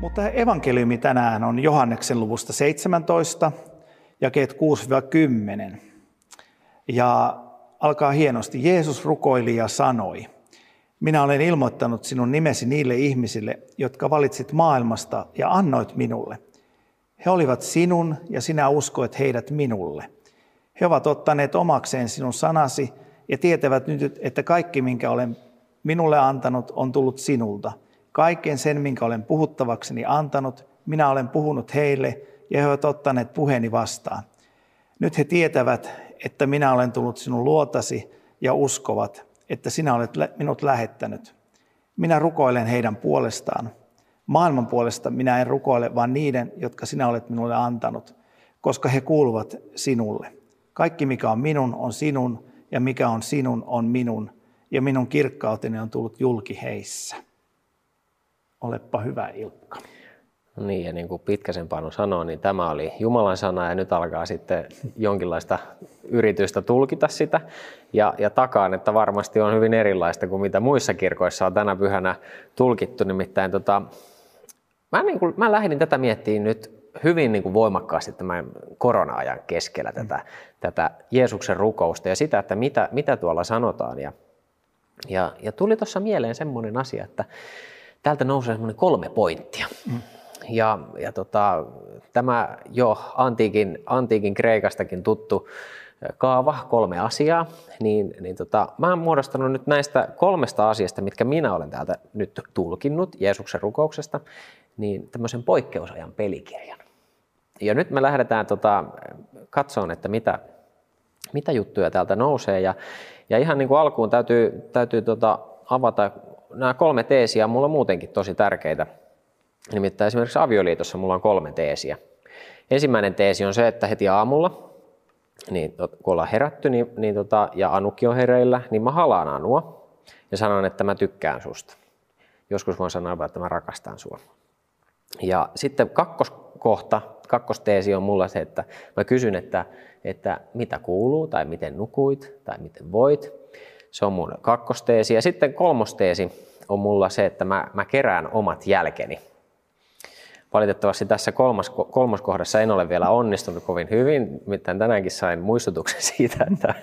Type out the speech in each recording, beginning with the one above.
Mutta evankeliumi tänään on Johanneksen luvusta 17, jakeet 6-10. Ja alkaa hienosti. Jeesus rukoili ja sanoi, minä olen ilmoittanut sinun nimesi niille ihmisille, jotka valitsit maailmasta ja annoit minulle. He olivat sinun ja sinä uskoit heidät minulle. He ovat ottaneet omakseen sinun sanasi ja tietävät nyt, että kaikki, minkä olen minulle antanut, on tullut sinulta – Kaiken sen, minkä olen puhuttavakseni antanut, minä olen puhunut heille ja he ovat ottaneet puheeni vastaan. Nyt he tietävät, että minä olen tullut sinun luotasi ja uskovat, että sinä olet minut lähettänyt. Minä rukoilen heidän puolestaan. Maailman puolesta minä en rukoile, vaan niiden, jotka sinä olet minulle antanut, koska he kuuluvat sinulle. Kaikki, mikä on minun, on sinun, ja mikä on sinun, on minun, ja minun kirkkauteni on tullut julki heissä. Olepa hyvä Ilkka. No niin, ja niin kuin Pitkäsen Panu sanoi, niin tämä oli Jumalan sana ja nyt alkaa sitten jonkinlaista yritystä tulkita sitä. Ja, ja takaan, että varmasti on hyvin erilaista kuin mitä muissa kirkoissa on tänä pyhänä tulkittu. Nimittäin tota, mä, niin kuin, mä lähdin tätä miettimään nyt hyvin niin kuin voimakkaasti tämän korona-ajan keskellä tätä, tätä Jeesuksen rukousta ja sitä, että mitä, mitä tuolla sanotaan. Ja, ja, ja tuli tuossa mieleen semmoinen asia, että täältä nousee semmoinen kolme pointtia. Mm. Ja, ja tota, tämä jo antiikin, antiikin Kreikastakin tuttu kaava, kolme asiaa, niin, niin tota, mä oon muodostanut nyt näistä kolmesta asiasta, mitkä minä olen täältä nyt tulkinnut Jeesuksen rukouksesta, niin tämmöisen poikkeusajan pelikirjan. Ja nyt me lähdetään tota, katsomaan, että mitä, mitä juttuja täältä nousee. Ja, ja ihan niin kuin alkuun täytyy, täytyy tota, avata nämä kolme teesiä on mulla muutenkin tosi tärkeitä. Nimittäin esimerkiksi avioliitossa mulla on kolme teesiä. Ensimmäinen teesi on se, että heti aamulla, niin, kun ollaan herätty niin, niin tota, ja Anukki on hereillä, niin mä halaan Anua ja sanon, että mä tykkään susta. Joskus voin sanoa, että mä rakastan sua. Ja sitten kakkoskohta, kakkosteesi on mulla se, että mä kysyn, että, että mitä kuuluu tai miten nukuit tai miten voit. Se on mun kakkosteesi. Ja sitten kolmosteesi on mulla se, että mä, mä kerään omat jälkeni. Valitettavasti tässä kolmas, kolmoskohdassa en ole vielä onnistunut kovin hyvin, mitään tänäänkin sain muistutuksen siitä, että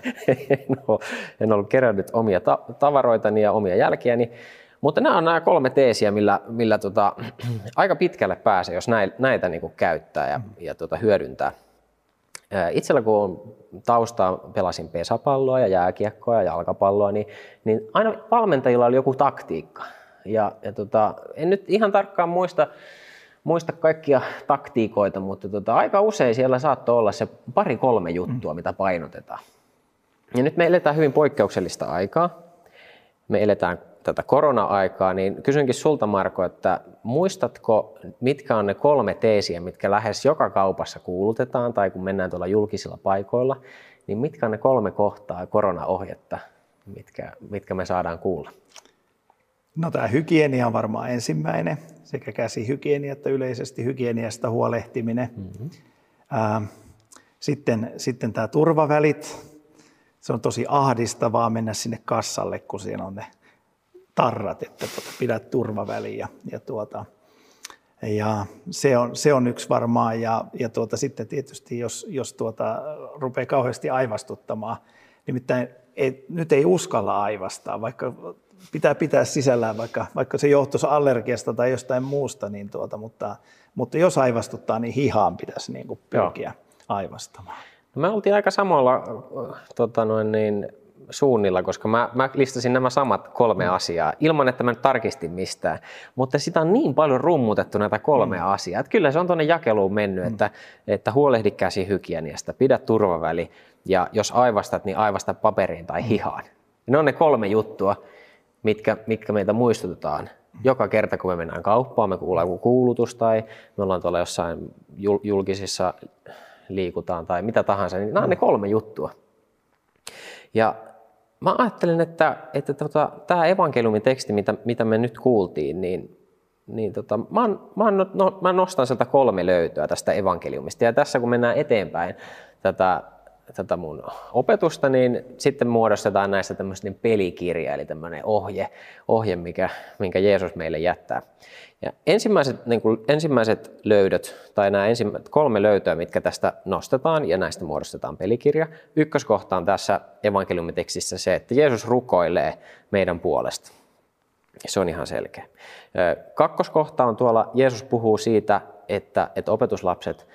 en ole, en ollut kerännyt omia ta- tavaroitani ja omia jälkiäni. Mutta nämä on nämä kolme teesiä, millä, millä tota, aika pitkälle pääsee, jos näitä, näitä niin käyttää ja, ja tota, hyödyntää. Itsellä kun on taustaa, pelasin pesäpalloa ja jääkiekkoa ja jalkapalloa, niin, niin aina valmentajilla oli joku taktiikka. Ja, ja tota, en nyt ihan tarkkaan muista, muista kaikkia taktiikoita, mutta tota, aika usein siellä saattoi olla se pari-kolme juttua, mitä painotetaan. Ja nyt me eletään hyvin poikkeuksellista aikaa. Me eletään tätä korona-aikaa, niin kysynkin sulta Marko, että muistatko, mitkä on ne kolme teesiä, mitkä lähes joka kaupassa kuulutetaan tai kun mennään tuolla julkisilla paikoilla, niin mitkä on ne kolme kohtaa korona-ohjetta, mitkä, mitkä me saadaan kuulla? No tämä hygienia on varmaan ensimmäinen, sekä käsihygienia että yleisesti hygieniasta huolehtiminen. Mm-hmm. sitten, sitten tämä turvavälit, se on tosi ahdistavaa mennä sinne kassalle, kun siinä on ne tarrat, että tuota, pidät turvaväliä. Ja, ja, tuota, ja se, on, se on yksi varmaan. Ja, ja tuota, sitten tietysti, jos, jos tuota, rupeaa kauheasti aivastuttamaan, nimittäin ei, nyt ei uskalla aivastaa, vaikka pitää pitää sisällään, vaikka, vaikka se johtuisi allergiasta tai jostain muusta, niin tuota, mutta, mutta jos aivastuttaa, niin hihaan pitäisi niin kuin pyrkiä Joo. aivastamaan. No me oltiin aika samalla tota noin niin, suunnilla, koska mä, mä listasin nämä samat kolme mm. asiaa ilman, että mä nyt tarkistin mistään. Mutta sitä on niin paljon rummutettu näitä kolme mm. asiaa, että kyllä se on tuonne jakeluun mennyt, mm. että, että huolehdi käsihygieniasta, pidä turvaväli ja jos aivastat, niin aivasta paperiin tai mm. hihaan. Ne on ne kolme juttua, mitkä, mitkä meitä muistutetaan. Joka kerta, kun me mennään kauppaan, me kuullaan joku kuulutus tai me ollaan tuolla jossain julkisissa liikutaan tai mitä tahansa, niin nämä on ne kolme juttua. Ja mä ajattelin, että, että tota, tämä evankeliumin teksti, mitä, mitä me nyt kuultiin, niin, niin tota, mä, mä, no, mä nostan sieltä kolme löytöä tästä evankeliumista. Ja tässä kun mennään eteenpäin tätä, tätä mun opetusta, niin sitten muodostetaan näistä tämmöistä pelikirja, eli tämmöinen ohje, ohje mikä, minkä Jeesus meille jättää. Ja ensimmäiset, niin kuin, ensimmäiset löydöt, tai nämä ensimmäiset kolme löytöä, mitkä tästä nostetaan, ja näistä muodostetaan pelikirja. Ykköskohta on tässä evankeliumitekstissä se, että Jeesus rukoilee meidän puolesta. Se on ihan selkeä. Kakkoskohta on tuolla, Jeesus puhuu siitä, että, että opetuslapset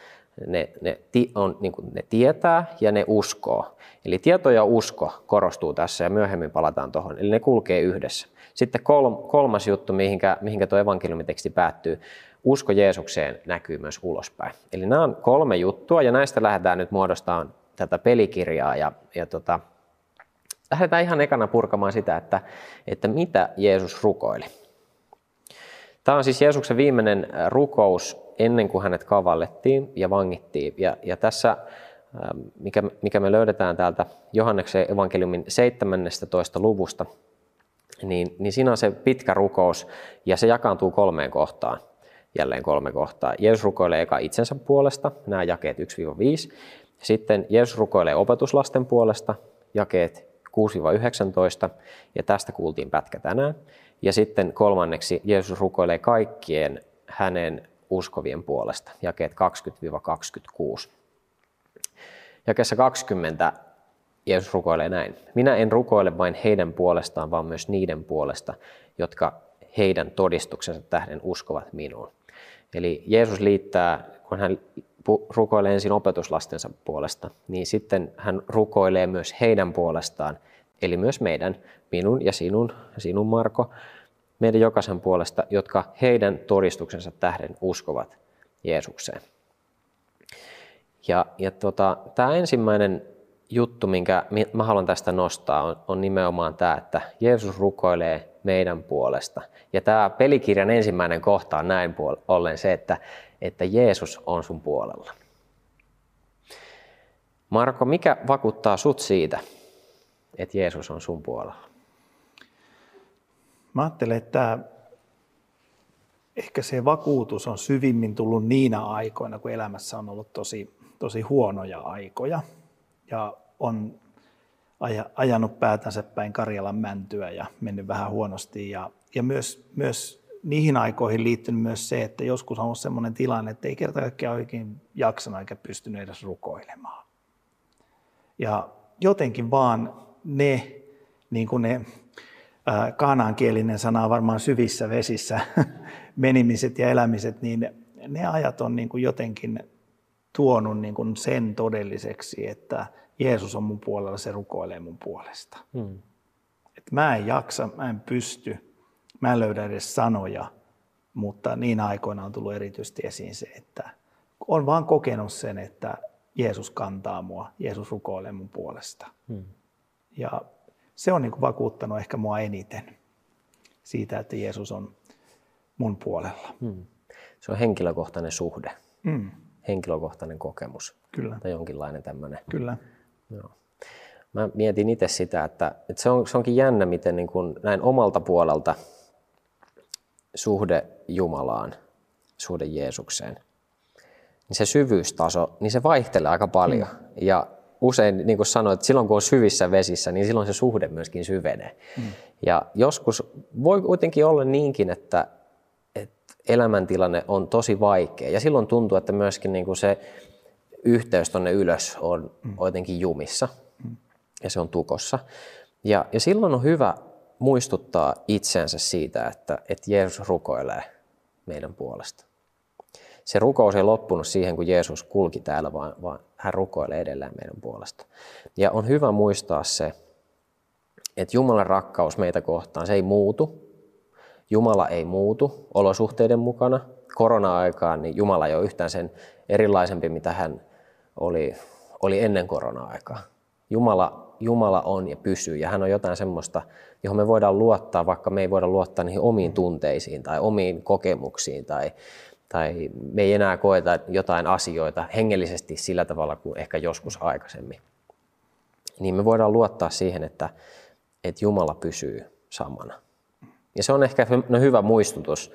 ne, ne, on, niin kuin ne tietää ja ne uskoo. Eli tieto ja usko korostuu tässä ja myöhemmin palataan tuohon. Eli ne kulkee yhdessä. Sitten kolmas juttu, mihinkä, mihinkä tuo evankeliumiteksti päättyy, usko Jeesukseen näkyy myös ulospäin. Eli nämä on kolme juttua ja näistä lähdetään nyt muodostamaan tätä pelikirjaa ja, ja tota, lähdetään ihan ekana purkamaan sitä, että, että mitä Jeesus rukoili. Tämä on siis Jeesuksen viimeinen rukous ennen kuin hänet kavallettiin ja vangittiin. Ja, ja tässä, mikä, mikä me löydetään täältä Johanneksen evankeliumin 17. luvusta, niin, niin siinä on se pitkä rukous ja se jakaantuu kolmeen kohtaan. Jälleen kolme kohtaa. Jeesus rukoilee eka itsensä puolesta, nämä jakeet 1-5. Sitten Jeesus rukoilee opetuslasten puolesta, jakeet 6-19, ja tästä kuultiin pätkä tänään. Ja sitten kolmanneksi Jeesus rukoilee kaikkien hänen uskovien puolesta, jakeet 20-26. Jakeessa 20 Jeesus rukoilee näin. Minä en rukoile vain heidän puolestaan, vaan myös niiden puolesta, jotka heidän todistuksensa tähden uskovat minuun. Eli Jeesus liittää, kun hän rukoilee ensin opetuslastensa puolesta, niin sitten hän rukoilee myös heidän puolestaan, eli myös meidän, minun ja sinun, sinun Marko, meidän jokaisen puolesta, jotka heidän todistuksensa tähden uskovat Jeesukseen. Ja, ja tota, tämä ensimmäinen juttu, minkä mä haluan tästä nostaa, on, on nimenomaan tämä, että Jeesus rukoilee meidän puolesta. Ja tämä pelikirjan ensimmäinen kohta on näin ollen se, että, että Jeesus on sun puolella. Marko, mikä vakuuttaa sut siitä, että Jeesus on sun puolella? Mä ajattelen, että ehkä se vakuutus on syvimmin tullut niinä aikoina, kun elämässä on ollut tosi, tosi huonoja aikoja ja on ajanut päätänsä päin Karjalan mäntyä ja mennyt vähän huonosti. Ja, ja myös, myös niihin aikoihin liittynyt myös se, että joskus on ollut sellainen tilanne, että ei kerta kaikkiaan oikein jaksanut eikä pystynyt edes rukoilemaan. Ja jotenkin vaan ne, niin kuin ne kaanaankielinen sana on varmaan syvissä vesissä menimiset ja elämiset, niin ne ajat on niin kuin jotenkin tuonut niin kuin sen todelliseksi, että Jeesus on mun puolella, se rukoilee mun puolesta. Hmm. Et mä en jaksa, mä en pysty, mä en löydä edes sanoja, mutta niin aikoina on tullut erityisesti esiin se, että on vaan kokenut sen, että Jeesus kantaa mua, Jeesus rukoilee mun puolesta. Hmm. Ja se on niin kuin vakuuttanut ehkä mua eniten siitä, että Jeesus on mun puolella. Hmm. Se on henkilökohtainen suhde, hmm. henkilökohtainen kokemus. Kyllä. Tai jonkinlainen tämmöinen. Kyllä. Joo. Mä mietin itse sitä, että, että se, on, se onkin jännä, miten niin kuin näin omalta puolelta suhde Jumalaan, suhde Jeesukseen, niin se syvyystaso, niin se vaihtelee aika paljon. Hmm. Ja usein, niin kuin sanoit, silloin kun on syvissä vesissä, niin silloin se suhde myöskin syvenee. Mm. Ja joskus voi kuitenkin olla niinkin, että, että elämäntilanne on tosi vaikea. Ja silloin tuntuu, että myöskin niin kuin se yhteys tuonne ylös on mm. jotenkin jumissa mm. ja se on tukossa. Ja, ja silloin on hyvä muistuttaa itseänsä siitä, että, että Jeesus rukoilee meidän puolesta se rukous ei loppunut siihen, kun Jeesus kulki täällä, vaan, vaan hän rukoilee edelleen meidän puolesta. Ja on hyvä muistaa se, että Jumalan rakkaus meitä kohtaan, se ei muutu. Jumala ei muutu olosuhteiden mukana. Korona-aikaan niin Jumala ei ole yhtään sen erilaisempi, mitä hän oli, oli ennen korona-aikaa. Jumala, Jumala on ja pysyy ja hän on jotain semmoista, johon me voidaan luottaa, vaikka me ei voida luottaa niihin omiin tunteisiin tai omiin kokemuksiin tai, tai me ei enää koeta jotain asioita hengellisesti sillä tavalla kuin ehkä joskus aikaisemmin, niin me voidaan luottaa siihen, että, että Jumala pysyy samana. Ja se on ehkä no hyvä muistutus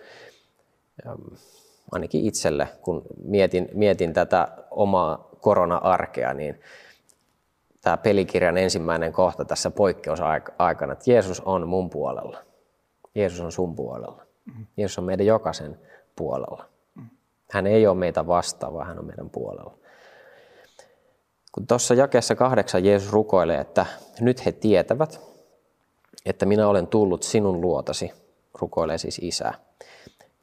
ainakin itselle, kun mietin, mietin tätä omaa korona-arkea, niin tämä pelikirjan ensimmäinen kohta tässä poikkeusaikana, että Jeesus on mun puolella. Jeesus on sun puolella. Jeesus on meidän jokaisen puolella. Hän ei ole meitä vastaan, vaan hän on meidän puolella. Kun tuossa jakeessa kahdeksan Jeesus rukoilee, että nyt he tietävät, että minä olen tullut sinun luotasi, rukoilee siis isää,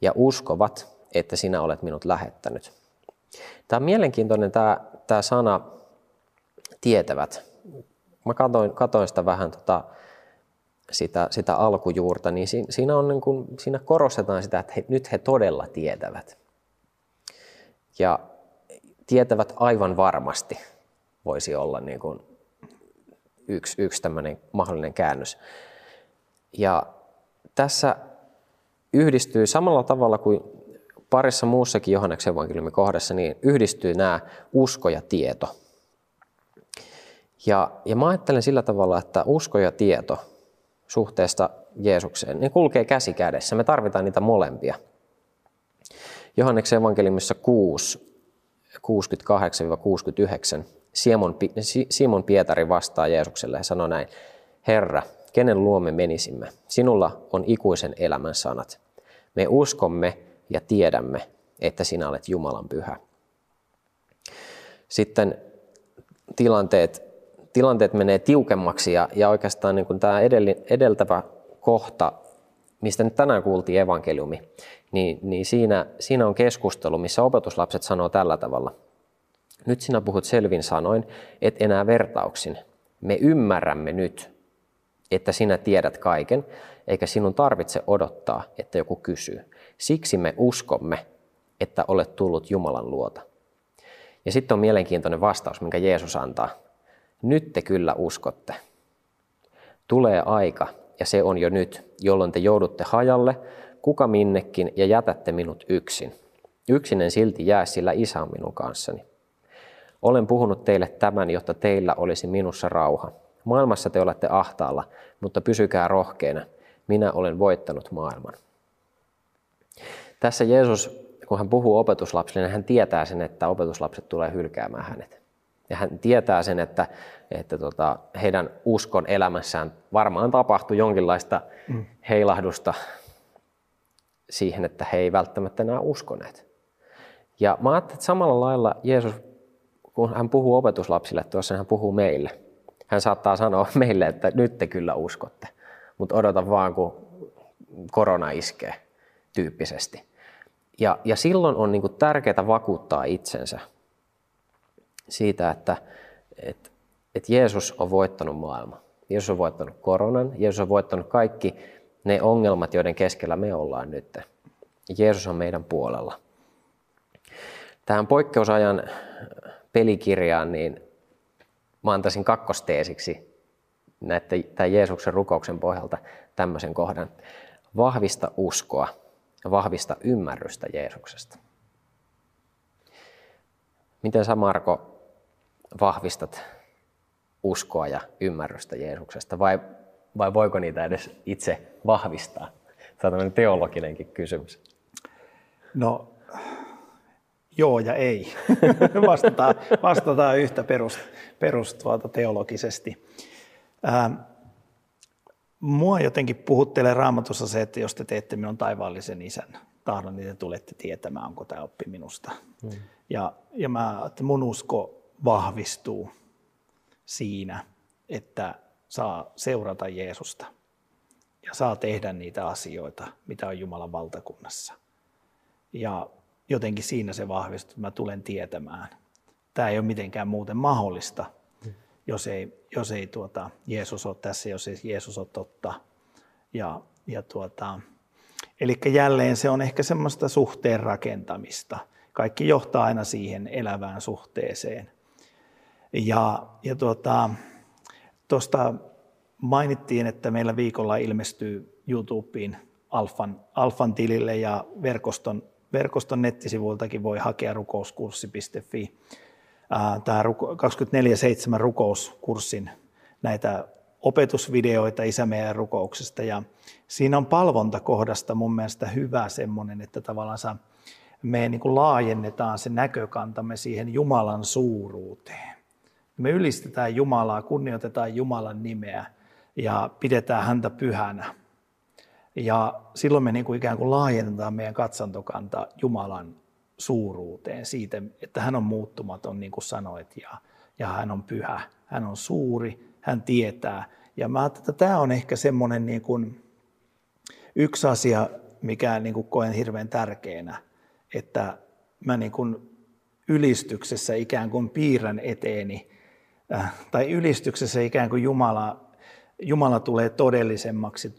ja uskovat, että sinä olet minut lähettänyt. Tämä on mielenkiintoinen tämä, tämä sana tietävät. Mä katoin, katoin sitä vähän tota, sitä, sitä alkujuurta, niin siinä, on niin kuin, siinä korostetaan sitä, että he, nyt he todella tietävät. Ja tietävät aivan varmasti voisi olla niin kuin yksi, yksi tämmöinen mahdollinen käännös. Ja tässä yhdistyy samalla tavalla kuin parissa muussakin Johanneksen evankeliumin kohdassa, niin yhdistyy nämä usko ja tieto. Ja, ja mä ajattelen sillä tavalla, että usko ja tieto suhteesta Jeesukseen, ne kulkee käsi kädessä. Me tarvitaan niitä molempia. Johanneksen evankeliumissa 6, 68-69 Simon, Simon Pietari vastaa Jeesukselle ja sanoo näin, Herra, kenen luomme menisimme? Sinulla on ikuisen elämän sanat. Me uskomme ja tiedämme, että sinä olet Jumalan pyhä. Sitten tilanteet, tilanteet menee tiukemmaksi ja, ja oikeastaan niin kuin tämä edeltävä kohta, mistä nyt tänään kuultiin evankeliumi, niin, niin siinä, siinä on keskustelu, missä opetuslapset sanoo tällä tavalla. Nyt sinä puhut selvin sanoin, et enää vertauksin. Me ymmärrämme nyt, että sinä tiedät kaiken, eikä sinun tarvitse odottaa, että joku kysyy. Siksi me uskomme, että olet tullut Jumalan luota. Ja sitten on mielenkiintoinen vastaus, minkä Jeesus antaa. Nyt te kyllä uskotte. Tulee aika, ja se on jo nyt, jolloin te joudutte hajalle, kuka minnekin, ja jätätte minut yksin. Yksinen silti jää, sillä isä on minun kanssani. Olen puhunut teille tämän, jotta teillä olisi minussa rauha. Maailmassa te olette ahtaalla, mutta pysykää rohkeina. Minä olen voittanut maailman. Tässä Jeesus, kun hän puhuu opetuslapsille, niin hän tietää sen, että opetuslapset tulee hylkäämään hänet. Ja hän tietää sen, että, että tota, heidän uskon elämässään varmaan tapahtui jonkinlaista mm. heilahdusta siihen, että he ei välttämättä enää uskoneet. Ja mä ajattelin, että samalla lailla Jeesus, kun hän puhuu opetuslapsille tuossa, hän puhuu meille. Hän saattaa sanoa meille, että nyt te kyllä uskotte, mutta odota vaan, kun korona iskee tyyppisesti. Ja, ja silloin on niin tärkeää vakuuttaa itsensä siitä, että et, et Jeesus on voittanut maailman. Jeesus on voittanut koronan, Jeesus on voittanut kaikki ne ongelmat, joiden keskellä me ollaan nyt. Jeesus on meidän puolella. Tähän poikkeusajan pelikirjaan niin mä antaisin kakkosteesiksi tämän Jeesuksen rukouksen pohjalta tämmöisen kohdan. Vahvista uskoa ja vahvista ymmärrystä Jeesuksesta. Miten sä Marko vahvistat uskoa ja ymmärrystä Jeesuksesta vai, vai voiko niitä edes itse vahvistaa? Se on tämmöinen teologinenkin kysymys. No joo ja ei. vastataan, vastataan yhtä perust, perust tuota teologisesti. Ähm, Mua jotenkin puhuttelee raamatussa se, että jos te teette minun taivaallisen isän tahdon, niin te tulette tietämään, onko tämä oppi minusta. Mm. Ja, ja mä, että mun usko vahvistuu siinä, että saa seurata Jeesusta ja saa tehdä niitä asioita, mitä on Jumalan valtakunnassa. Ja jotenkin siinä se vahvistuu, että mä tulen tietämään. Tämä ei ole mitenkään muuten mahdollista, jos ei, jos ei tuota, Jeesus ole tässä, jos ei Jeesus ole totta. Ja, ja tuota, eli jälleen se on ehkä semmoista suhteen rakentamista. Kaikki johtaa aina siihen elävään suhteeseen. Ja, ja tuota, tuosta mainittiin, että meillä viikolla ilmestyy YouTubeen Alfan, Alfan tilille ja verkoston verkoston nettisivuiltakin voi hakea rukouskurssi.fi. Tämä 24-7 rukouskurssin näitä opetusvideoita Isä meidän rukouksesta ja siinä on palvontakohdasta mun mielestä hyvä semmoinen, että tavallaan me niin kuin laajennetaan se näkökantamme siihen Jumalan suuruuteen. Me ylistetään Jumalaa, kunnioitetaan Jumalan nimeä ja pidetään häntä pyhänä. Ja silloin me niin kuin ikään kuin laajennetaan meidän katsantokanta Jumalan suuruuteen siitä, että hän on muuttumaton, niin kuin sanoit, ja, ja hän on pyhä, hän on suuri, hän tietää. Ja mä ajattelin, että tämä on ehkä semmoinen niin kuin yksi asia, mikä niin kuin koen hirveän tärkeänä, että mä niin kuin ylistyksessä ikään kuin piirrän eteeni, tai ylistyksessä ikään kuin Jumala, Jumala tulee todellisemmaksi,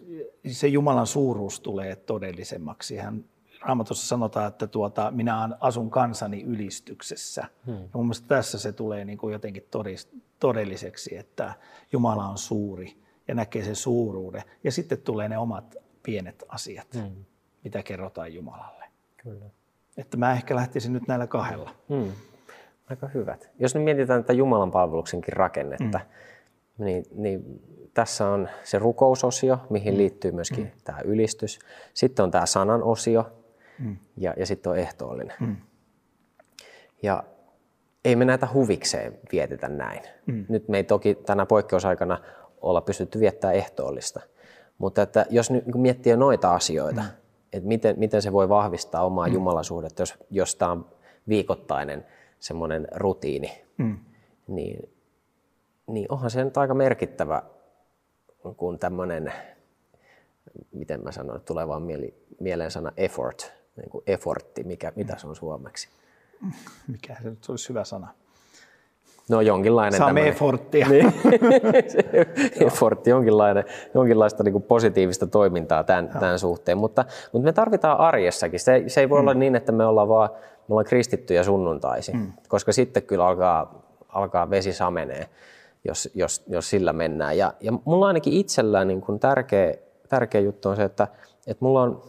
se Jumalan suuruus tulee todellisemmaksi. Hän Raamatussa sanotaan, että tuota, minä asun kansani ylistyksessä. Hmm. Ja mun mielestä tässä se tulee niin kuin jotenkin todelliseksi, että Jumala on suuri ja näkee sen suuruuden. Ja sitten tulee ne omat pienet asiat, hmm. mitä kerrotaan Jumalalle. Kyllä. Että mä ehkä lähtisin nyt näillä kahdella. Hmm. Aika hyvät. Jos nyt mietitään tätä Jumalan palveluksenkin rakennetta, hmm. niin, niin tässä on se rukousosio, mihin hmm. liittyy myöskin hmm. tämä ylistys. Sitten on tämä sanan osio, mm. ja, ja sitten on ehtoollinen. Mm. Ja ei me näitä huvikseen vietetä näin. Mm. Nyt me ei toki tänä poikkeusaikana olla pystytty viettämään ehtoollista, mutta että jos nyt niin miettii noita asioita, mm. että miten, miten se voi vahvistaa omaa mm. jumalasuhdetta, jos, jos tämä on viikoittainen semmoinen rutiini, mm. niin, niin onhan se nyt aika kun kuin tämmöinen, miten mä sanon, tulee vaan mieli, mieleen sana effort, niin kuin effortti, mikä, mitä se on suomeksi? Mikä se nyt olisi hyvä sana? No jonkinlainen Saamme tämmöinen, efforttia. Niin, effortti, jonkinlainen, jonkinlaista niin kuin positiivista toimintaa tämän, tämän suhteen, mutta, mutta me tarvitaan arjessakin. Se, se ei voi mm. olla niin, että me ollaan vaan me ollaan kristittyjä sunnuntaisin, mm. koska sitten kyllä alkaa, alkaa vesi samenee, jos, jos, jos sillä mennään. Ja, ja mulla ainakin itsellään niin kuin tärkeä, tärkeä juttu on se, että, että mulla on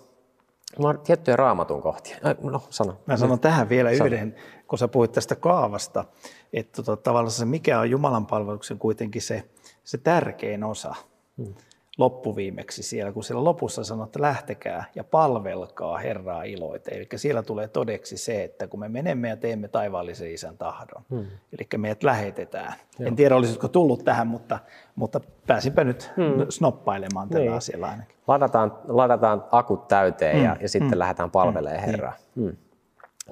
Mulla on tiettyjä raamatun kohtia. No, sano. Mä sanon tähän vielä sano. yhden, kun sä puhuit tästä kaavasta, että tota, tavallaan se, mikä on Jumalan palveluksen kuitenkin se, se tärkein osa. Hmm loppuviimeksi siellä, kun siellä lopussa sanoo, että lähtekää ja palvelkaa Herraa iloite. Eli siellä tulee todeksi se, että kun me menemme ja teemme taivaallisen isän tahdon, hmm. eli meidät lähetetään. Joo. En tiedä, olisitko tullut tähän, mutta, mutta pääsinpä nyt hmm. snoppailemaan tällä niin. asialla ainakin. Ladataan, ladataan akut täyteen hmm. ja, ja sitten hmm. lähdetään palvelemaan hmm. Herraa. Hmm. Hmm.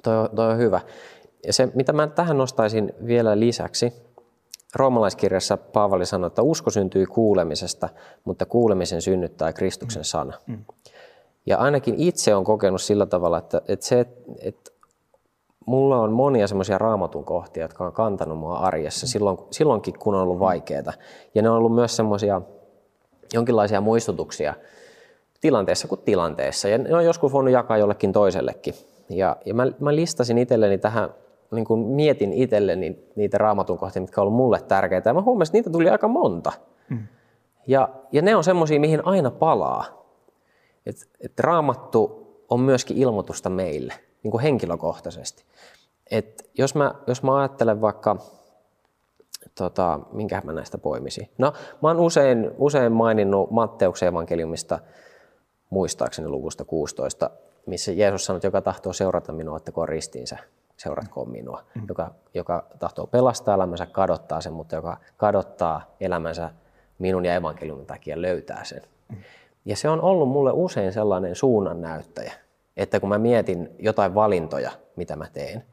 Toi, toi on hyvä. Ja se, mitä mä tähän nostaisin vielä lisäksi, Roomalaiskirjassa Paavali sanoi, että usko syntyy kuulemisesta, mutta kuulemisen synnyttää Kristuksen sana. Mm. Ja ainakin itse on kokenut sillä tavalla, että, että se, että mulla on monia semmoisia raamatun kohtia, jotka on kantanut mua arjessa silloin, silloinkin, kun on ollut vaikeaa. Ja ne on ollut myös semmoisia jonkinlaisia muistutuksia tilanteessa kuin tilanteessa. Ja ne on joskus voinut jakaa jollekin toisellekin. Ja, ja mä, mä listasin itselleni tähän niin kuin mietin itselleni niitä raamatun kohtia, mitkä on ollut mulle tärkeitä. Ja mä huomasin, että niitä tuli aika monta. Mm. Ja, ja ne on semmoisia, mihin aina palaa. Et, et raamattu on myöskin ilmoitusta meille, niin kuin henkilökohtaisesti. Et jos, mä, jos mä ajattelen vaikka, tota, minkä mä näistä poimisin. No, mä oon usein, usein maininnut Matteuksen evankeliumista, muistaakseni luvusta 16, missä Jeesus sanoi, että joka tahtoo seurata minua, ottakoon ristiinsä seuratkoon minua, mm. joka, joka tahtoo pelastaa elämänsä, kadottaa sen, mutta joka kadottaa elämänsä minun ja evankeliumin takia löytää sen. Mm. Ja se on ollut mulle usein sellainen suunnan näyttäjä, että kun mä mietin jotain valintoja, mitä mä teen,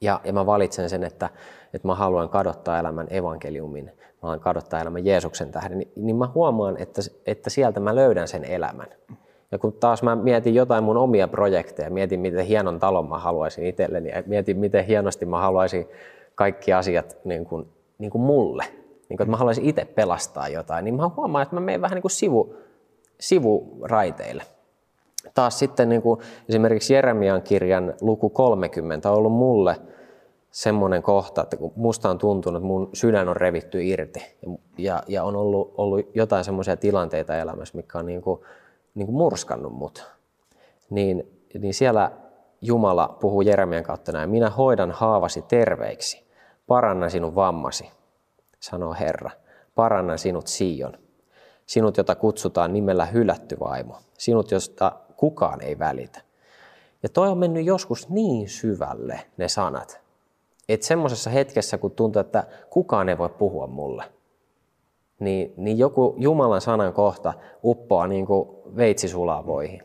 ja, ja mä valitsen sen, että, että mä haluan kadottaa elämän evankeliumin, mä haluan kadottaa elämän Jeesuksen tähden, niin, niin mä huomaan, että, että sieltä mä löydän sen elämän. Mm. Ja kun taas mä mietin jotain mun omia projekteja, mietin miten hienon talon mä haluaisin itselleni ja mietin miten hienosti mä haluaisin kaikki asiat niin kuin, niin kuin mulle, niin kuin, että mä haluaisin itse pelastaa jotain, niin mä huomaan, että mä menen vähän niin kuin sivu, sivuraiteille. Taas sitten niin kuin esimerkiksi Jeremian kirjan luku 30 on ollut mulle semmoinen kohta, että kun musta on tuntunut, että mun sydän on revitty irti ja, ja on ollut, ollut jotain semmoisia tilanteita elämässä, mikä on niin kuin, niin kuin murskannut mut, niin niin siellä Jumala puhuu Jeremian kautta näin, minä hoidan haavasi terveiksi, parannan sinun vammasi, sanoo Herra, parannan sinut Sion, sinut, jota kutsutaan nimellä hylätty vaimo, sinut, josta kukaan ei välitä. Ja toi on mennyt joskus niin syvälle ne sanat, että semmoisessa hetkessä, kun tuntuu, että kukaan ei voi puhua mulle, niin, niin joku Jumalan sanan kohta uppoaa niin kuin veitsi sulaa voihin.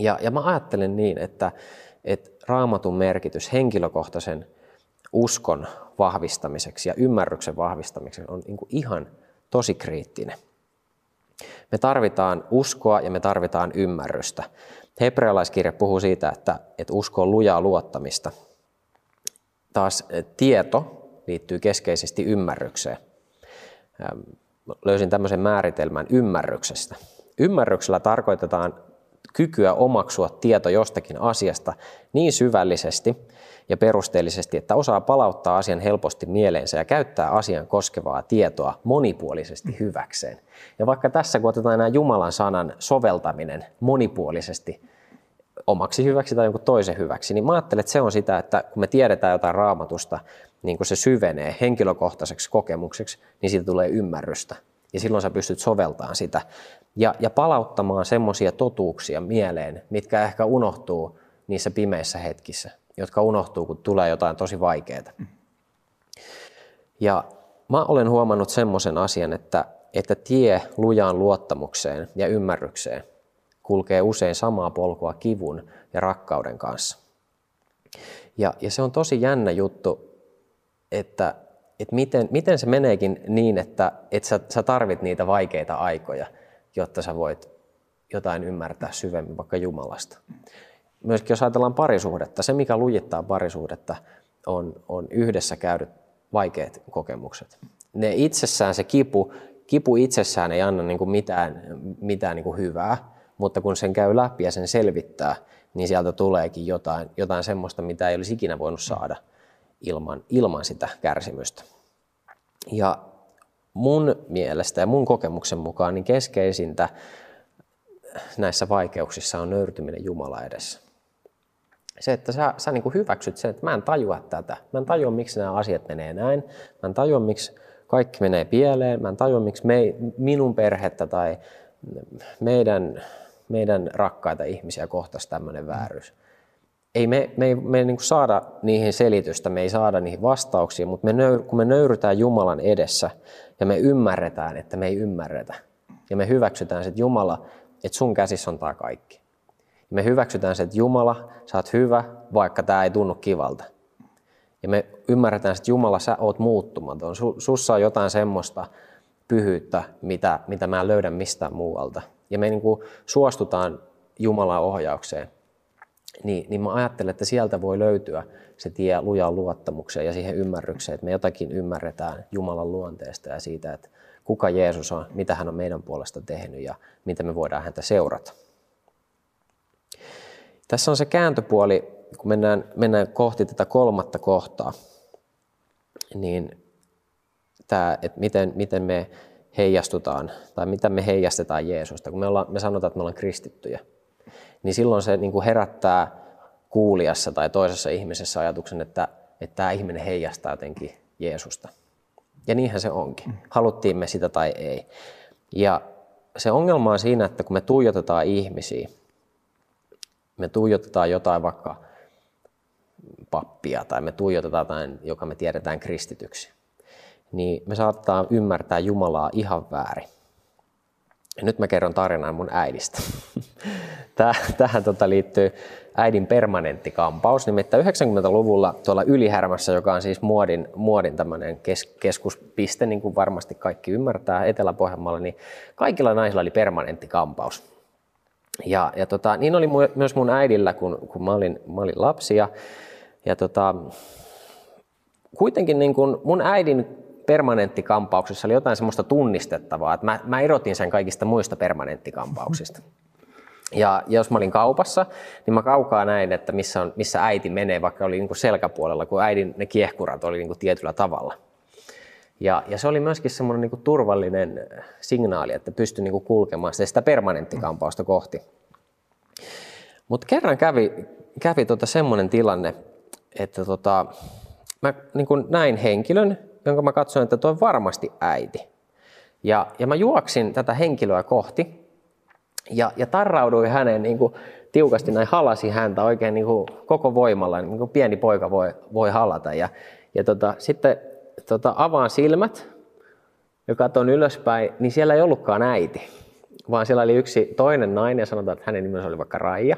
Ja, ja mä ajattelen niin, että, että raamatun merkitys henkilökohtaisen uskon vahvistamiseksi ja ymmärryksen vahvistamiseksi on niin kuin ihan tosi kriittinen. Me tarvitaan uskoa ja me tarvitaan ymmärrystä. Hebrealaiskirja puhuu siitä, että, että usko on lujaa luottamista. Taas tieto liittyy keskeisesti ymmärrykseen. Löysin tämmöisen määritelmän ymmärryksestä. Ymmärryksellä tarkoitetaan kykyä omaksua tieto jostakin asiasta niin syvällisesti ja perusteellisesti, että osaa palauttaa asian helposti mieleensä ja käyttää asian koskevaa tietoa monipuolisesti hyväkseen. Ja vaikka tässä, kun otetaan nämä Jumalan sanan soveltaminen monipuolisesti omaksi hyväksi tai jonkun toisen hyväksi, niin mä ajattelen, että se on sitä, että kun me tiedetään jotain raamatusta, niin kun se syvenee henkilökohtaiseksi kokemukseksi, niin siitä tulee ymmärrystä. Ja silloin sä pystyt soveltamaan sitä ja, ja palauttamaan semmoisia totuuksia mieleen, mitkä ehkä unohtuu niissä pimeissä hetkissä, jotka unohtuu, kun tulee jotain tosi vaikeaa. Ja mä olen huomannut semmoisen asian, että, että tie lujaan luottamukseen ja ymmärrykseen kulkee usein samaa polkua kivun ja rakkauden kanssa. Ja, ja se on tosi jännä juttu, että, että miten, miten se meneekin niin, että, että sä, sä tarvit niitä vaikeita aikoja – jotta sä voit jotain ymmärtää syvemmin vaikka Jumalasta. Myöskin jos ajatellaan parisuhdetta, se mikä lujittaa parisuhdetta on, on yhdessä käydyt vaikeat kokemukset. Ne itsessään, se kipu, kipu itsessään ei anna niin kuin mitään, mitään niin kuin hyvää, mutta kun sen käy läpi ja sen selvittää, niin sieltä tuleekin jotain, jotain semmoista, mitä ei olisi ikinä voinut saada ilman, ilman sitä kärsimystä. Ja mun mielestä ja mun kokemuksen mukaan niin keskeisintä näissä vaikeuksissa on nöyrtyminen Jumala edessä. Se, että sä, sä niin kuin hyväksyt sen, että mä en tajua tätä. Mä en tajua, miksi nämä asiat menee näin. Mä en tajua, miksi kaikki menee pieleen. Mä en tajua, miksi me, minun perhettä tai meidän, meidän rakkaita ihmisiä kohtaisi tämmöinen vääryys ei me, me ei, me ei niin saada niihin selitystä, me ei saada niihin vastauksia, mutta me nöyr, kun me nöyrytään Jumalan edessä ja me ymmärretään, että me ei ymmärretä, ja me hyväksytään se, että Jumala, että sun käsissä on tämä kaikki. Me hyväksytään se, että Jumala, sä oot hyvä, vaikka tämä ei tunnu kivalta. Ja me ymmärretään, että Jumala, sä oot muuttumaton. Sussa on jotain semmoista pyhyyttä, mitä, mitä mä en löydä mistään muualta. Ja me niin kuin suostutaan Jumalan ohjaukseen niin, niin mä ajattelen, että sieltä voi löytyä se tie lujaan luottamukseen ja siihen ymmärrykseen, että me jotakin ymmärretään Jumalan luonteesta ja siitä, että kuka Jeesus on, mitä hän on meidän puolesta tehnyt ja miten me voidaan häntä seurata. Tässä on se kääntöpuoli, kun mennään, mennään kohti tätä kolmatta kohtaa, niin tämä, että miten, miten me heijastutaan tai mitä me heijastetaan Jeesusta, kun me, ollaan, me sanotaan, että me ollaan kristittyjä – niin silloin se niin kuin herättää kuulijassa tai toisessa ihmisessä ajatuksen, että, että tämä ihminen heijastaa jotenkin Jeesusta. Ja niinhän se onkin. Haluttiin me sitä tai ei. Ja se ongelma on siinä, että kun me tuijotetaan ihmisiä, me tuijotetaan jotain vaikka pappia tai me tuijotetaan jotain, joka me tiedetään kristityksi, niin me saattaa ymmärtää Jumalaa ihan väärin. Ja nyt mä kerron tarinan mun äidistä. Tähän tota liittyy äidin permanentti kampaus. Nimittäin 90-luvulla tuolla Ylihärmässä, joka on siis muodin, muodin tämmöinen kes, keskuspiste, niin kuin varmasti kaikki ymmärtää Etelä-Pohjanmaalla, niin kaikilla naisilla oli permanentti kampaus. Ja, ja tota, niin oli myös mun äidillä, kun, kun mä, olin, mä olin lapsi. Ja, ja tota, kuitenkin niin kun mun äidin permanenttikampauksessa oli jotain semmoista tunnistettavaa, että mä, mä erotin sen kaikista muista permanenttikampauksista. Ja jos mä olin kaupassa, niin mä kaukaa näin, että missä, on, missä äiti menee, vaikka oli niin kuin selkäpuolella, kun äidin ne kiehkurat oli niin kuin tietyllä tavalla. Ja, ja se oli myöskin semmoinen niin kuin turvallinen signaali, että pystyi niin kuin kulkemaan sitä, sitä permanenttikampausta kohti. Mutta kerran kävi, kävi tota semmoinen tilanne, että tota, mä niin näin henkilön, jonka mä katsoin, että toi on varmasti äiti. Ja, ja mä juoksin tätä henkilöä kohti ja, ja tarrauduin hänen niin kuin, tiukasti näin halasi häntä oikein niin kuin, koko voimalla, niin kuin pieni poika voi, voi halata. Ja, ja tota, sitten tota, avaan silmät ja katson ylöspäin, niin siellä ei ollutkaan äiti, vaan siellä oli yksi toinen nainen ja sanotaan, että hänen nimensä oli vaikka Raija.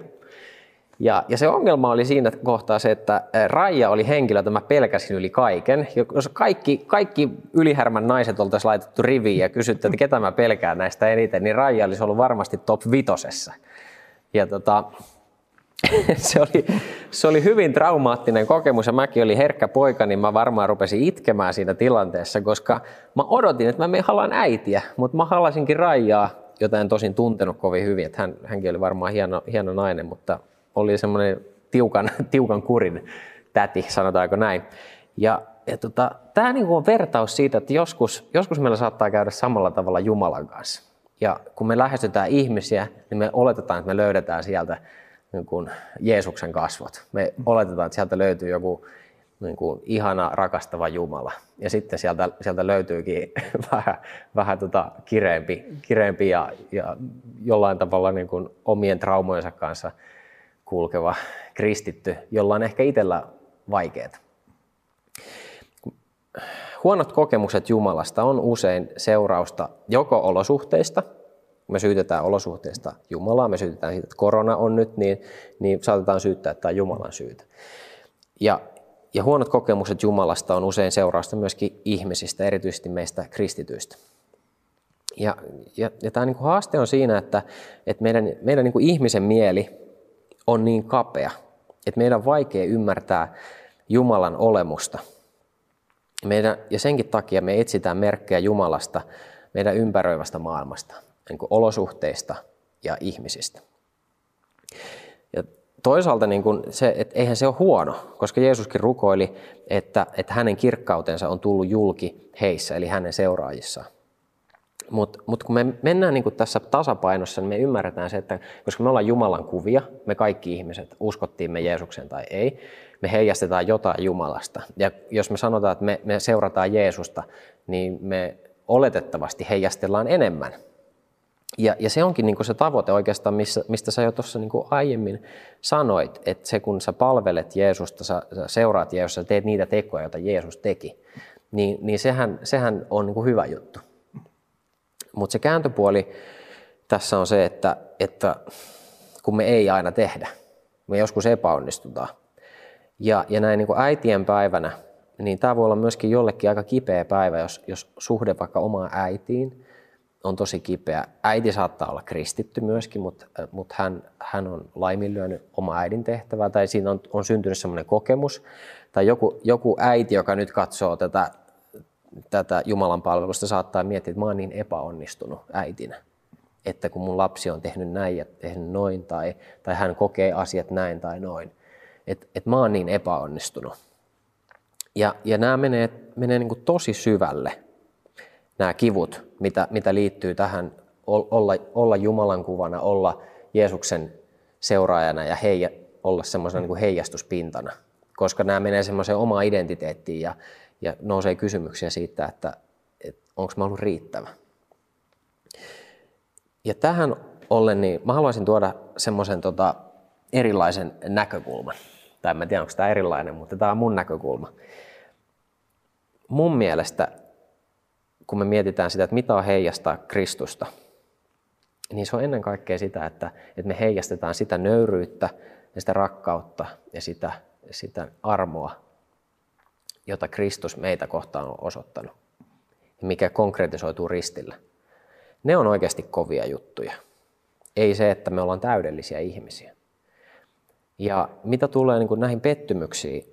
Ja, ja se ongelma oli siinä kohtaa se, että Raija oli henkilö, jota mä pelkäsin yli kaiken. Jos kaikki, kaikki ylihärmän naiset oltaisiin laitettu riviin ja kysytty, että ketä mä pelkään näistä eniten, niin Raija olisi ollut varmasti top vitosessa. Ja tota, se, oli, se oli hyvin traumaattinen kokemus ja mäkin oli herkkä poika, niin mä varmaan rupesin itkemään siinä tilanteessa, koska mä odotin, että mä halaan äitiä, mutta mä halasinkin Raijaa, jota en tosin tuntenut kovin hyvin, että hän, hänkin oli varmaan hieno, hieno nainen, mutta oli semmoinen tiukan, tiukan kurin täti, sanotaanko näin. Ja, ja tota, tämä niinku on vertaus siitä, että joskus, joskus meillä saattaa käydä samalla tavalla Jumalan kanssa. Ja kun me lähestytään ihmisiä, niin me oletetaan, että me löydetään sieltä niin kuin Jeesuksen kasvot. Me oletetaan, että sieltä löytyy joku niin kuin ihana, rakastava Jumala. Ja sitten sieltä, sieltä löytyykin vähän, vähän tota kireempi, kireempi ja, ja jollain tavalla niin kuin omien traumojensa kanssa kulkeva kristitty, jolla on ehkä itsellä vaikeaa. Huonot kokemukset Jumalasta on usein seurausta joko olosuhteista, me syytetään olosuhteista Jumalaa, me syytetään siitä, että korona on nyt, niin, niin saatetaan syyttää, että tämä on Jumalan syytä. Ja, ja huonot kokemukset Jumalasta on usein seurausta myöskin ihmisistä, erityisesti meistä kristityistä. Ja, ja, ja tämä niin kuin haaste on siinä, että, että meidän, meidän niin kuin ihmisen mieli on niin kapea, että meidän on vaikea ymmärtää Jumalan olemusta – meidän, ja senkin takia me etsitään merkkejä Jumalasta meidän ympäröivästä maailmasta, niin kuin olosuhteista ja ihmisistä. Ja toisaalta niin kuin se, että eihän se ole huono, koska Jeesuskin rukoili, että, että hänen kirkkautensa on tullut julki heissä, eli hänen seuraajissaan. Mutta mut kun me mennään niin tässä tasapainossa, niin me ymmärretään se, että koska me ollaan Jumalan kuvia, me kaikki ihmiset, uskottiin me Jeesuksen tai ei, me heijastetaan jotain Jumalasta. Ja jos me sanotaan, että me, me seurataan Jeesusta, niin me oletettavasti heijastellaan enemmän. Ja, ja se onkin niin se tavoite oikeastaan, missä, mistä sä jo tuossa niin aiemmin sanoit, että se kun sä palvelet Jeesusta, sä, sä seuraat Jeesusta, sä teet niitä tekoja, joita Jeesus teki, niin, niin sehän, sehän on niin hyvä juttu. Mutta se kääntöpuoli tässä on se, että, että kun me ei aina tehdä, me joskus epäonnistutaan. Ja, ja näin niin kuin äitien päivänä, niin tämä voi olla myöskin jollekin aika kipeä päivä, jos, jos suhde vaikka omaan äitiin on tosi kipeä. Äiti saattaa olla kristitty myöskin, mutta, mutta hän, hän on laiminlyönyt oma äidin tehtävää tai siinä on, on syntynyt sellainen kokemus. Tai joku, joku äiti, joka nyt katsoo tätä tätä Jumalan palvelusta saattaa miettiä, että mä oon niin epäonnistunut äitinä, että kun mun lapsi on tehnyt näin ja tehnyt noin, tai, tai hän kokee asiat näin tai noin, että, että mä oon niin epäonnistunut. Ja, ja nämä menee, menee niin tosi syvälle, nämä kivut, mitä, mitä liittyy tähän olla, olla Jumalan kuvana, olla Jeesuksen seuraajana ja heija, olla semmoisena niin heijastuspintana, koska nämä menee semmoiseen omaan identiteettiin ja, ja nousee kysymyksiä siitä, että, että onko mä ollut riittävä. Ja tähän ollen, niin mä haluaisin tuoda semmoisen tota, erilaisen näkökulman. Tai en tiedä, onko tämä erilainen, mutta tämä on mun näkökulma. Mun mielestä, kun me mietitään sitä, että mitä on heijastaa Kristusta, niin se on ennen kaikkea sitä, että, että me heijastetaan sitä nöyryyttä ja sitä rakkautta ja sitä, sitä armoa, jota Kristus meitä kohtaan on osoittanut mikä konkretisoituu ristillä. Ne on oikeasti kovia juttuja. Ei se, että me ollaan täydellisiä ihmisiä. Ja mitä tulee niin kuin näihin pettymyksiin,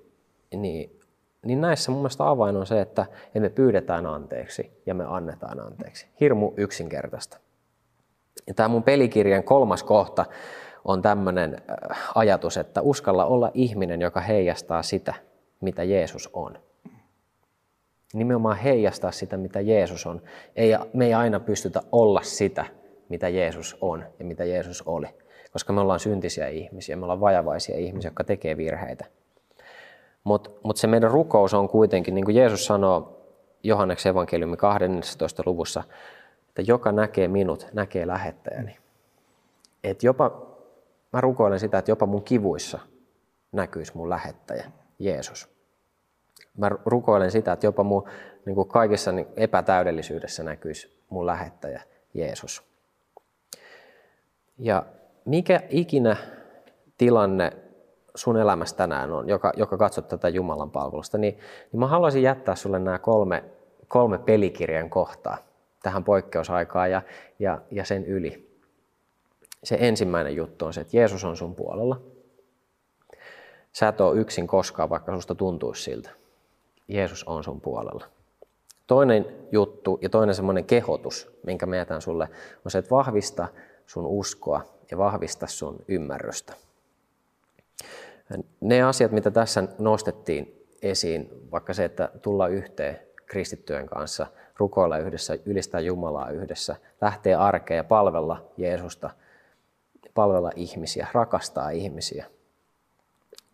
niin, niin näissä mun mielestä avain on se, että me pyydetään anteeksi ja me annetaan anteeksi. Hirmu yksinkertaista. Ja tämä mun pelikirjan kolmas kohta on tämmöinen äh, ajatus, että uskalla olla ihminen, joka heijastaa sitä, mitä Jeesus on. Nimenomaan heijastaa sitä, mitä Jeesus on. Ei, me ei aina pystytä olla sitä, mitä Jeesus on ja mitä Jeesus oli. koska me ollaan syntisiä ihmisiä, me ollaan vajavaisia ihmisiä, jotka tekee virheitä. Mutta mut se meidän rukous on kuitenkin, niin kuin Jeesus sanoo Johanneksen evankeliumi 12. luvussa, että joka näkee minut, näkee lähettäjäni. Et jopa, mä rukoilen sitä, että jopa mun kivuissa näkyisi mun lähettäjä, Jeesus. Mä rukoilen sitä, että jopa mun niin kuin kaikissa niin epätäydellisyydessä näkyisi mun lähettäjä, Jeesus. Ja mikä ikinä tilanne sun elämässä tänään on, joka, joka katsot tätä Jumalan palvelusta, niin, niin mä haluaisin jättää sulle nämä kolme, kolme pelikirjan kohtaa tähän poikkeusaikaan ja, ja, ja sen yli. Se ensimmäinen juttu on se, että Jeesus on sun puolella. Sä et ole yksin koskaan, vaikka susta tuntuisi siltä. Jeesus on sun puolella. Toinen juttu ja toinen semmoinen kehotus, minkä mä jätän sulle, on se, että vahvista sun uskoa ja vahvista sun ymmärrystä. Ne asiat, mitä tässä nostettiin esiin, vaikka se, että tulla yhteen kristittyjen kanssa, rukoilla yhdessä, ylistää Jumalaa yhdessä, lähteä arkeen ja palvella Jeesusta, palvella ihmisiä, rakastaa ihmisiä.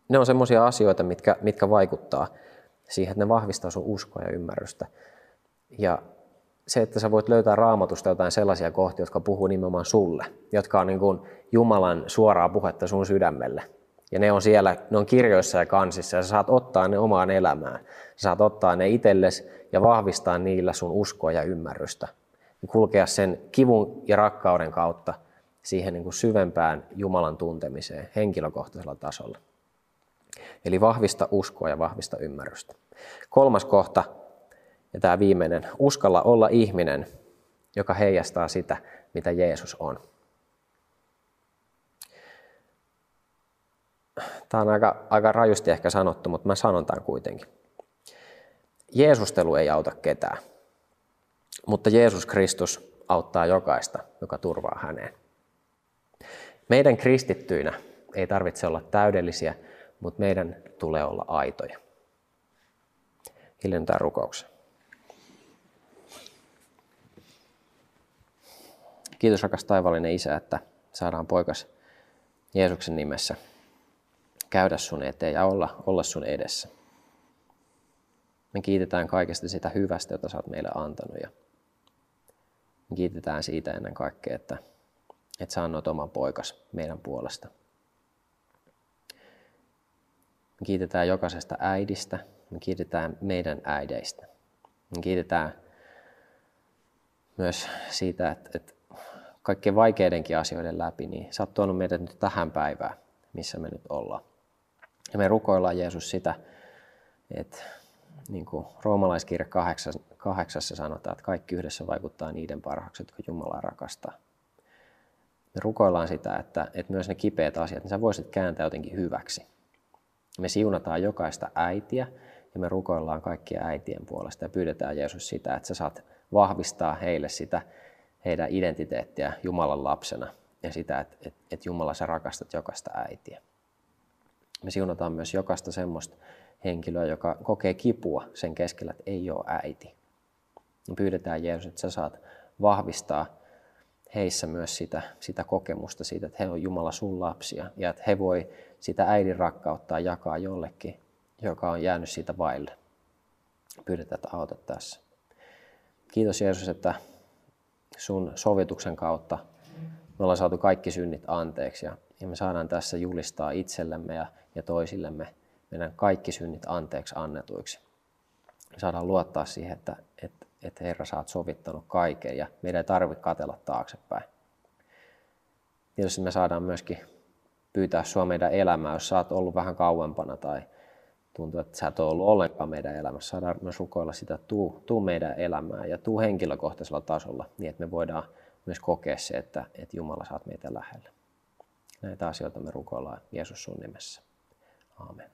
Ne on semmoisia asioita, mitkä, mitkä vaikuttaa siihen, että ne vahvistaa sun uskoa ja ymmärrystä. Ja se, että sä voit löytää raamatusta jotain sellaisia kohtia, jotka puhuu nimenomaan sulle, jotka on niin kuin Jumalan suoraa puhetta sun sydämelle. Ja ne on siellä, ne on kirjoissa ja kansissa ja sä saat ottaa ne omaan elämään. Sä saat ottaa ne itsellesi ja vahvistaa niillä sun uskoa ja ymmärrystä. Ja kulkea sen kivun ja rakkauden kautta siihen niin kuin syvempään Jumalan tuntemiseen henkilökohtaisella tasolla. Eli vahvista uskoa ja vahvista ymmärrystä. Kolmas kohta ja tämä viimeinen, uskalla olla ihminen, joka heijastaa sitä, mitä Jeesus on. Tämä on aika, aika rajusti ehkä sanottu, mutta mä sanon tämän kuitenkin. Jeesustelu ei auta ketään, mutta Jeesus Kristus auttaa jokaista, joka turvaa häneen. Meidän kristittyinä ei tarvitse olla täydellisiä, mutta meidän tulee olla aitoja. Hiljentää rukouksen. Kiitos rakas taivallinen Isä, että saadaan poikas Jeesuksen nimessä käydä sun eteen ja olla, olla sun edessä. Me kiitetään kaikesta sitä hyvästä, jota sä oot meille antanut ja me kiitetään siitä ennen kaikkea, että, että sä annoit oman poikas meidän puolesta. Me kiitetään jokaisesta äidistä, me kiitetään meidän äideistä. Me kiitetään myös siitä, että, että kaikkein vaikeidenkin asioiden läpi, niin sä oot tuonut meidät nyt tähän päivään, missä me nyt ollaan. Ja me rukoillaan Jeesus sitä, että niin kuin roomalaiskirja kahdeksassa sanotaan, että kaikki yhdessä vaikuttaa niiden parhaaksi, jotka Jumalaa rakastaa. Me rukoillaan sitä, että, että myös ne kipeät asiat, niin sä voisit kääntää jotenkin hyväksi. Me siunataan jokaista äitiä ja me rukoillaan kaikkia äitien puolesta ja pyydetään Jeesus sitä, että sä saat vahvistaa heille sitä heidän identiteettiä Jumalan lapsena ja sitä, että, että, että Jumala sä rakastat jokaista äitiä. Me siunataan myös jokaista semmoista henkilöä, joka kokee kipua sen keskellä, että ei ole äiti. Me pyydetään Jeesus, että sä saat vahvistaa heissä myös sitä, sitä kokemusta siitä, että he on Jumala sun lapsia ja että he voi sitä äidin rakkautta jakaa jollekin, joka on jäänyt siitä vaille. Pyydetään, että auta tässä. Kiitos Jeesus, että sun sovituksen kautta me ollaan saatu kaikki synnit anteeksi ja, me saadaan tässä julistaa itsellemme ja, ja toisillemme meidän kaikki synnit anteeksi annetuiksi. Me saadaan luottaa siihen, että, että, että Herra sä oot sovittanut kaiken ja meidän ei tarvitse katella taaksepäin. Tietysti me saadaan myöskin pyytää sua meidän elämää, jos sä oot ollut vähän kauempana tai tuntuu, että sä et ole ollut ollenkaan meidän elämässä. Saadaan myös rukoilla sitä, tuu, tuu meidän elämään ja tuu henkilökohtaisella tasolla niin, että me voidaan myös kokea se, että, että Jumala saat meitä lähellä. Näitä asioita me rukoillaan Jeesus sun nimessä. Aamen.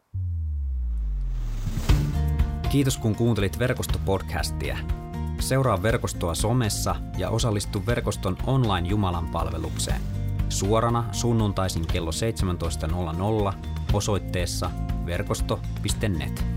Kiitos kun kuuntelit verkostopodcastia. Seuraa verkostoa somessa ja osallistu verkoston online Jumalan palvelukseen. Suorana sunnuntaisin kello 17.00 osoitteessa verkosto.net.